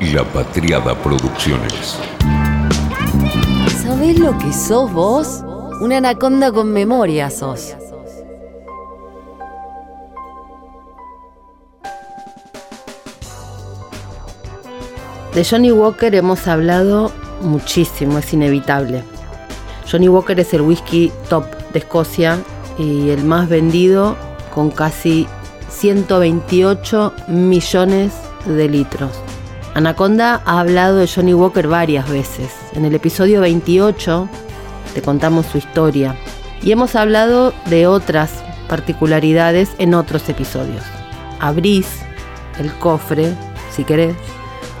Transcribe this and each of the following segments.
La Patriada Producciones. ¿Sabés lo que sos vos? Una anaconda con memoria sos. De Johnny Walker hemos hablado muchísimo, es inevitable. Johnny Walker es el whisky top de Escocia y el más vendido con casi 128 millones de litros. Anaconda ha hablado de Johnny Walker varias veces. En el episodio 28 te contamos su historia y hemos hablado de otras particularidades en otros episodios. Abrís el cofre, si querés,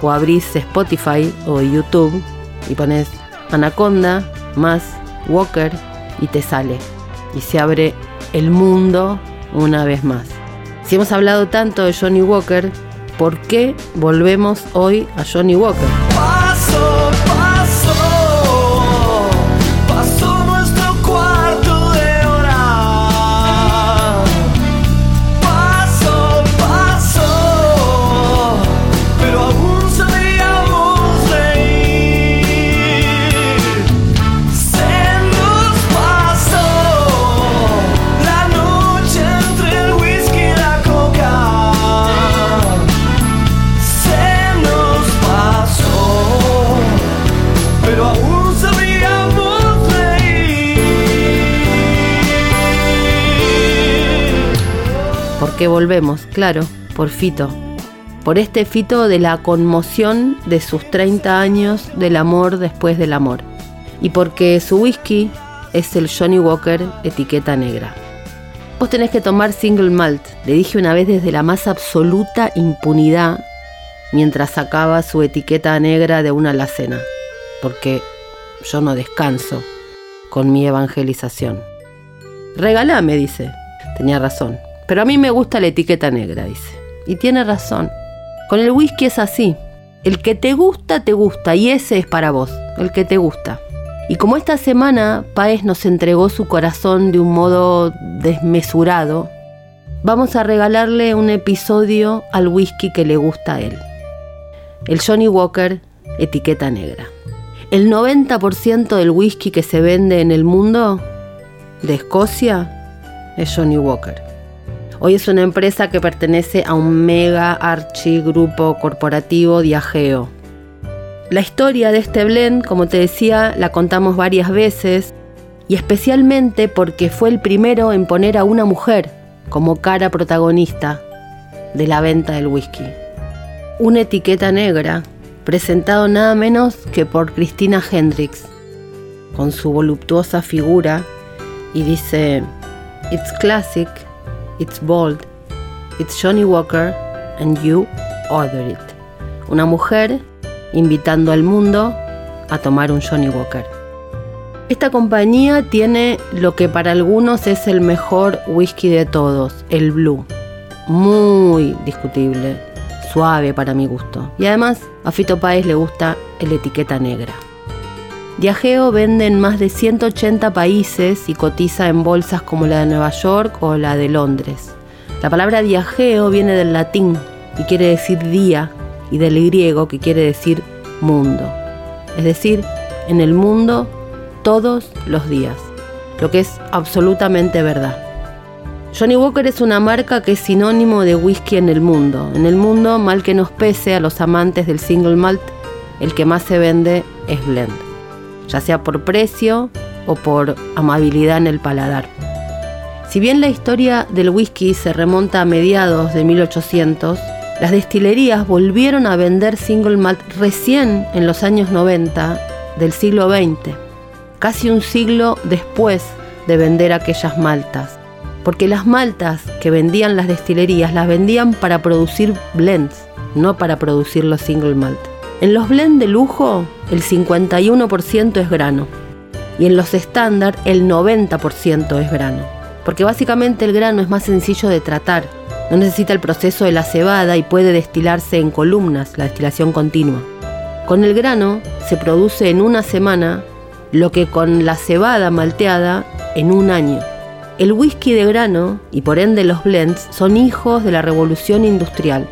o abrís Spotify o YouTube y pones Anaconda más Walker y te sale. Y se abre el mundo una vez más. Si hemos hablado tanto de Johnny Walker, ¿por qué volvemos hoy a Johnny Walker? ¿Por qué volvemos? Claro, por Fito. Por este Fito de la conmoción de sus 30 años del amor después del amor. Y porque su whisky es el Johnny Walker etiqueta negra. Vos tenés que tomar single malt, le dije una vez desde la más absoluta impunidad mientras sacaba su etiqueta negra de una alacena. Porque yo no descanso con mi evangelización. Regalame, dice. Tenía razón. Pero a mí me gusta la etiqueta negra, dice. Y tiene razón. Con el whisky es así. El que te gusta, te gusta. Y ese es para vos. El que te gusta. Y como esta semana Paez nos entregó su corazón de un modo desmesurado, vamos a regalarle un episodio al whisky que le gusta a él. El Johnny Walker, etiqueta negra. El 90% del whisky que se vende en el mundo de Escocia es Johnny Walker. Hoy es una empresa que pertenece a un mega archi grupo corporativo Diageo. La historia de este blend, como te decía, la contamos varias veces y especialmente porque fue el primero en poner a una mujer como cara protagonista de la venta del whisky. Una etiqueta negra, presentado nada menos que por Christina Hendricks, con su voluptuosa figura y dice, It's classic, it's bold, it's Johnny Walker and you order it. Una mujer invitando al mundo a tomar un Johnny Walker. Esta compañía tiene lo que para algunos es el mejor whisky de todos, el Blue. Muy discutible, suave para mi gusto. Y además a Fito Páez le gusta el etiqueta negra. Diageo vende en más de 180 países y cotiza en bolsas como la de Nueva York o la de Londres. La palabra Diageo viene del latín y quiere decir día y del griego que quiere decir mundo. Es decir, en el mundo todos los días, lo que es absolutamente verdad. Johnny Walker es una marca que es sinónimo de whisky en el mundo. En el mundo, mal que nos pese a los amantes del single malt, el que más se vende es blend, ya sea por precio o por amabilidad en el paladar. Si bien la historia del whisky se remonta a mediados de 1800, las destilerías volvieron a vender single malt recién en los años 90 del siglo XX, casi un siglo después de vender aquellas maltas, porque las maltas que vendían las destilerías las vendían para producir blends, no para producir los single malt. En los blends de lujo el 51% es grano y en los estándar el 90% es grano, porque básicamente el grano es más sencillo de tratar no necesita el proceso de la cebada y puede destilarse en columnas, la destilación continua. Con el grano se produce en una semana lo que con la cebada malteada en un año. El whisky de grano y por ende los blends son hijos de la revolución industrial.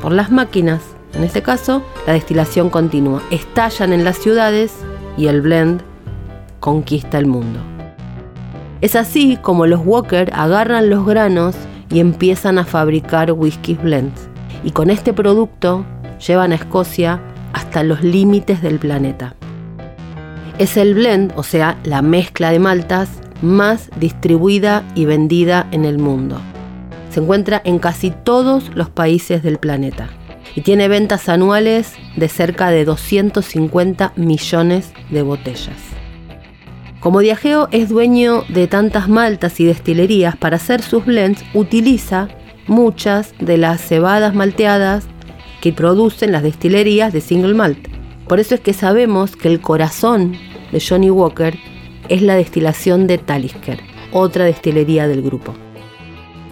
Por las máquinas En este caso, la destilación continúa. Estallan en las ciudades y el blend conquista el mundo. Es así como los Walker agarran los granos y empiezan a fabricar whisky blends. Y con este producto llevan a Escocia hasta los límites del planeta. Es el blend, o sea, la mezcla de maltas más distribuida y vendida en el mundo. Se encuentra en casi todos los países del planeta y tiene ventas anuales de cerca de 250 millones de botellas. Como Diageo es dueño de tantas maltas y destilerías, para hacer sus blends utiliza muchas de las cebadas malteadas que producen las destilerías de single malt. Por eso es que sabemos que el corazón de Johnny Walker es la destilación de Talisker, otra destilería del grupo.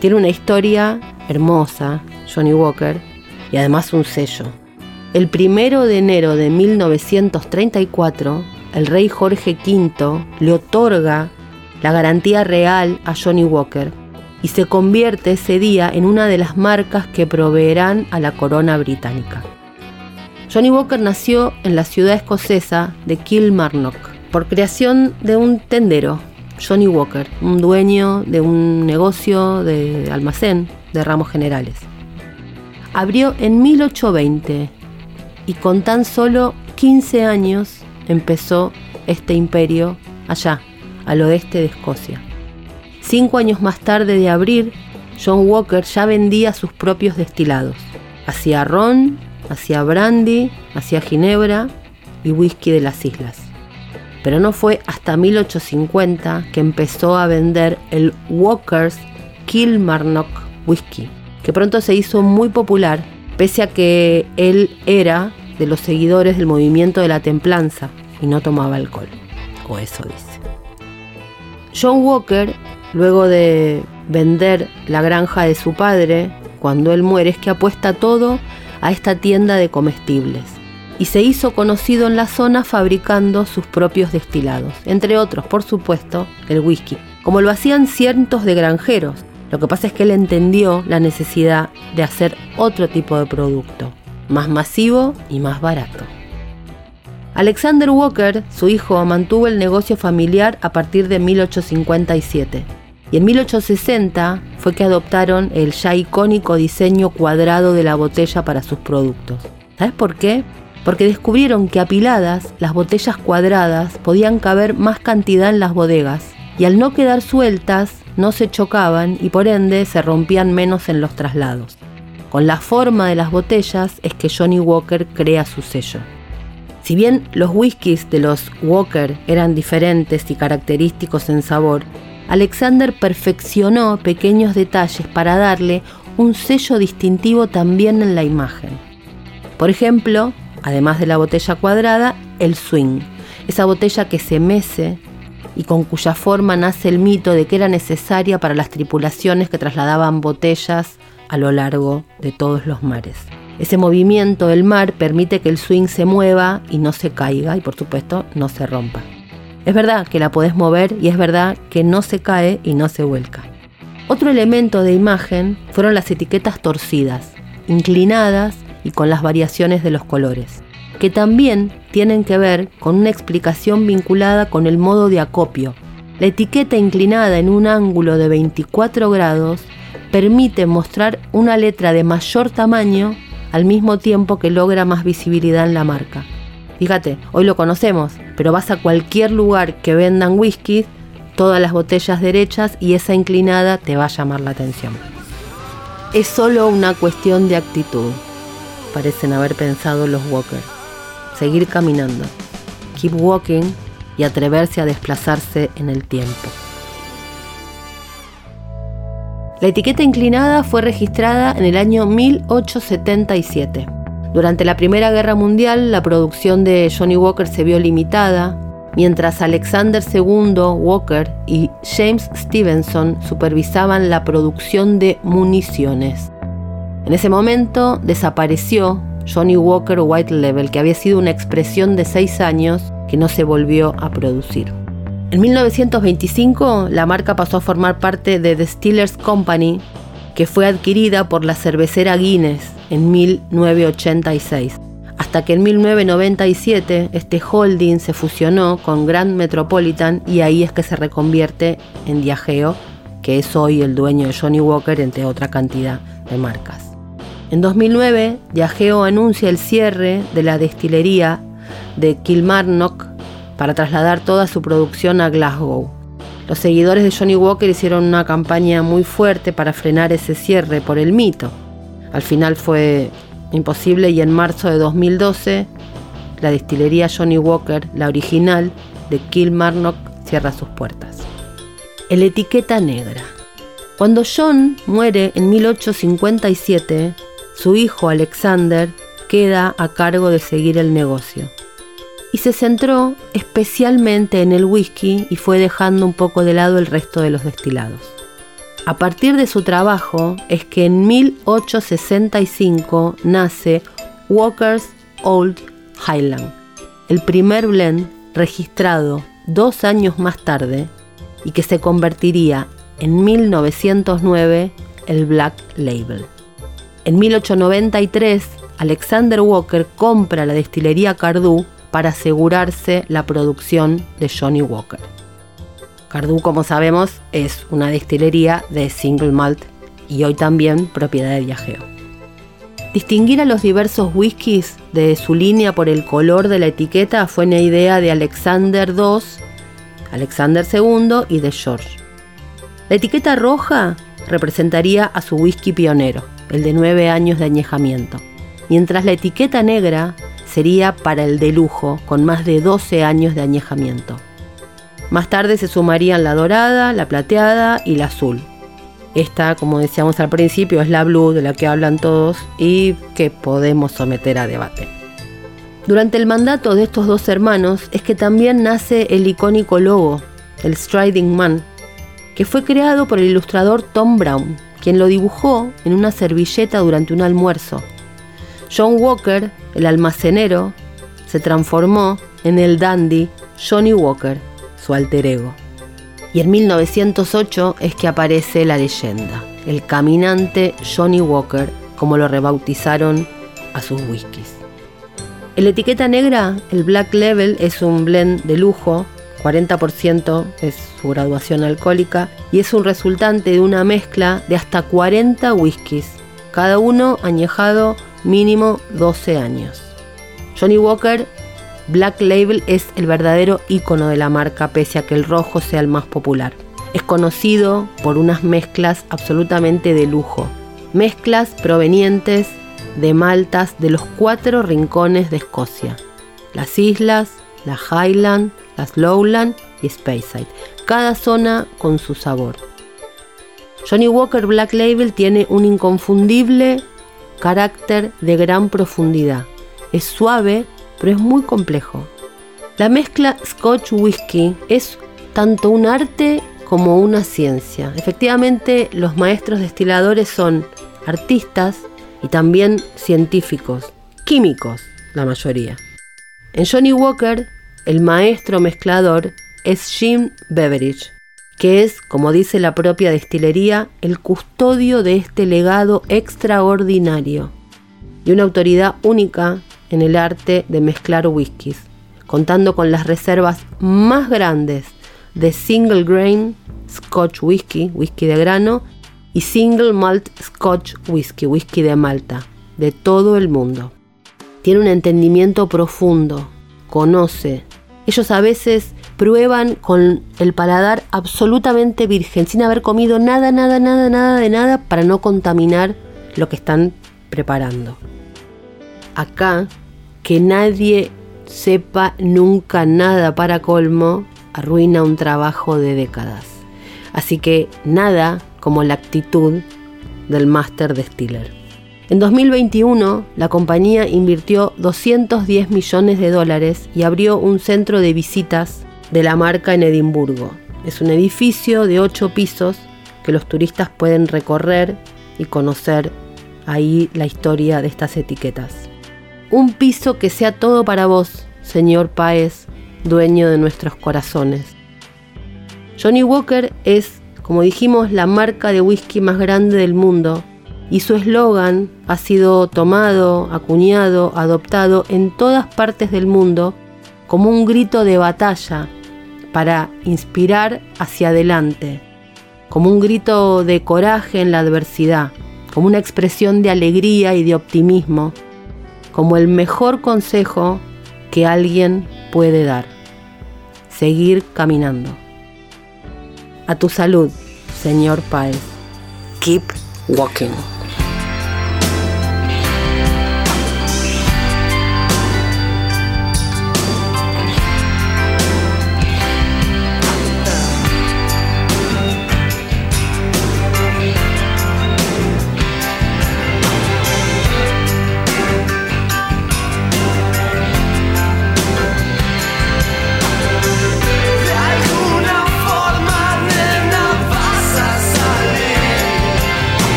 Tiene una historia hermosa, Johnny Walker, y además un sello. El primero de enero de 1934, el rey Jorge V le otorga la garantía real a Johnny Walker y se convierte ese día en una de las marcas que proveerán a la corona británica. Johnny Walker nació en la ciudad escocesa de Kilmarnock por creación de un tendero, Johnny Walker, un dueño de un negocio de almacén de ramos generales. Abrió en 1820 y con tan solo 15 años empezó este imperio allá, al oeste de Escocia. Cinco años más tarde de abrir, John Walker ya vendía sus propios destilados. Hacía ron, hacía brandy, hacía ginebra y whisky de las islas. Pero no fue hasta 1850 que empezó a vender el Walker's Kilmarnock Whisky, que pronto se hizo muy popular, pese a que él era de los seguidores del movimiento de la templanza y no tomaba alcohol, o eso dice. John Walker, luego de vender la granja de su padre, cuando él muere, es que apuesta todo a esta tienda de comestibles y se hizo conocido en la zona fabricando sus propios destilados, entre otros, por supuesto, el whisky, como lo hacían cientos de granjeros. Lo que pasa es que él entendió la necesidad de hacer otro tipo de producto, más masivo y más barato. Alexander Walker, su hijo, mantuvo el negocio familiar a partir de 1857 y en 1860 fue que adoptaron el ya icónico diseño cuadrado de la botella para sus productos. ¿Sabes por qué? Porque descubrieron que apiladas las botellas cuadradas podían caber más cantidad en las bodegas y al no quedar sueltas no se chocaban y por ende se rompían menos en los traslados. Con la forma de las botellas es que Johnny Walker crea su sello. Si bien los whiskies de los Walker eran diferentes y característicos en sabor, Alexander perfeccionó pequeños detalles para darle un sello distintivo también en la imagen. Por ejemplo, además de la botella cuadrada, el swing, esa botella que se mece y con cuya forma nace el mito de que era necesaria para las tripulaciones que trasladaban botellas a lo largo de todos los mares. Ese movimiento del mar permite que el swing se mueva y no se caiga y por supuesto no se rompa. Es verdad que la podés mover y es verdad que no se cae y no se vuelca. Otro elemento de imagen fueron las etiquetas torcidas, inclinadas y con las variaciones de los colores, que también tienen que ver con una explicación vinculada con el modo de acopio. La etiqueta inclinada en un ángulo de 24 grados permite mostrar una letra de mayor tamaño al mismo tiempo que logra más visibilidad en la marca. Fíjate, hoy lo conocemos, pero vas a cualquier lugar que vendan whisky, todas las botellas derechas y esa inclinada te va a llamar la atención. Es solo una cuestión de actitud, parecen haber pensado los Walker. Seguir caminando, keep walking y atreverse a desplazarse en el tiempo. La etiqueta inclinada fue registrada en el año 1877. Durante la Primera Guerra Mundial, la producción de Johnny Walker se vio limitada, mientras Alexander II Walker y James Stevenson supervisaban la producción de municiones. En ese momento desapareció Johnny Walker White Level, que había sido una expresión de seis años que no se volvió a producir. En 1925 la marca pasó a formar parte de The Steelers Company que fue adquirida por la cervecera Guinness en 1986. Hasta que en 1997 este holding se fusionó con Grand Metropolitan y ahí es que se reconvierte en Diageo, que es hoy el dueño de Johnny Walker, entre otra cantidad de marcas. En 2009, Diageo anuncia el cierre de la destilería de Kilmarnock para trasladar toda su producción a Glasgow. Los seguidores de Johnny Walker hicieron una campaña muy fuerte para frenar ese cierre por el mito. Al final fue imposible y en marzo de 2012 la destilería Johnny Walker, la original de Kilmarnock, cierra sus puertas. El etiqueta negra. Cuando John muere en 1857, su hijo Alexander queda a cargo de seguir el negocio. Y se centró especialmente en el whisky y fue dejando un poco de lado el resto de los destilados. A partir de su trabajo es que en 1865 nace Walker's Old Highland, el primer blend registrado dos años más tarde y que se convertiría en 1909 el Black Label. En 1893, Alexander Walker compra la destilería Cardú para asegurarse la producción de Johnny Walker. Cardú, como sabemos, es una destilería de single malt y hoy también propiedad de Diageo. Distinguir a los diversos whiskies de su línea por el color de la etiqueta fue una idea de Alexander II, Alexander II y de George. La etiqueta roja representaría a su whisky pionero, el de 9 años de añejamiento, mientras la etiqueta negra sería para el de lujo, con más de 12 años de añejamiento. Más tarde se sumarían la dorada, la plateada y la azul. Esta, como decíamos al principio, es la blue de la que hablan todos y que podemos someter a debate. Durante el mandato de estos dos hermanos es que también nace el icónico logo, el Striding Man, que fue creado por el ilustrador Tom Brown, quien lo dibujó en una servilleta durante un almuerzo. John Walker, el almacenero, se transformó en el dandy Johnny Walker, su alter ego. Y en 1908 es que aparece la leyenda, el caminante Johnny Walker, como lo rebautizaron a sus whiskies. En la etiqueta negra, el Black Level es un blend de lujo 40% es su graduación alcohólica y es un resultante de una mezcla de hasta 40 whiskies, cada uno añejado mínimo 12 años. Johnny Walker Black Label es el verdadero icono de la marca pese a que el rojo sea el más popular. Es conocido por unas mezclas absolutamente de lujo, mezclas provenientes de maltas de los cuatro rincones de Escocia, las islas, la Highland, las Lowland y Speyside, cada zona con su sabor. Johnny Walker Black Label tiene un inconfundible carácter de gran profundidad. Es suave, pero es muy complejo. La mezcla Scotch Whisky es tanto un arte como una ciencia. Efectivamente, los maestros destiladores son artistas y también científicos, químicos, la mayoría. En Johnny Walker el maestro mezclador es Jim Beveridge, que es, como dice la propia destilería, el custodio de este legado extraordinario y una autoridad única en el arte de mezclar whiskies, contando con las reservas más grandes de single grain Scotch whisky, whisky de grano, y single malt Scotch whisky, whisky de Malta, de todo el mundo. Tiene un entendimiento profundo, conoce, ellos a veces prueban con el paladar absolutamente virgen, sin haber comido nada, nada, nada, nada de nada para no contaminar lo que están preparando. Acá, que nadie sepa nunca nada para colmo, arruina un trabajo de décadas. Así que nada como la actitud del Master Distiller. En 2021, la compañía invirtió 210 millones de dólares y abrió un centro de visitas de la marca en Edimburgo. Es un edificio de 8 pisos que los turistas pueden recorrer y conocer ahí la historia de estas etiquetas. Un piso que sea todo para vos, señor Paez, dueño de nuestros corazones. Johnny Walker es como dijimos, la marca de whisky más grande del mundo y su eslogan ha sido tomado, acuñado, adoptado en todas partes del mundo como un grito de batalla para inspirar hacia adelante, como un grito de coraje en la adversidad, como una expresión de alegría y de optimismo, como el mejor consejo que alguien puede dar. Seguir caminando. A tu salud, señor Páez. Keep walking.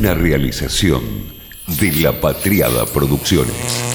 Una realización de La Patriada Producciones.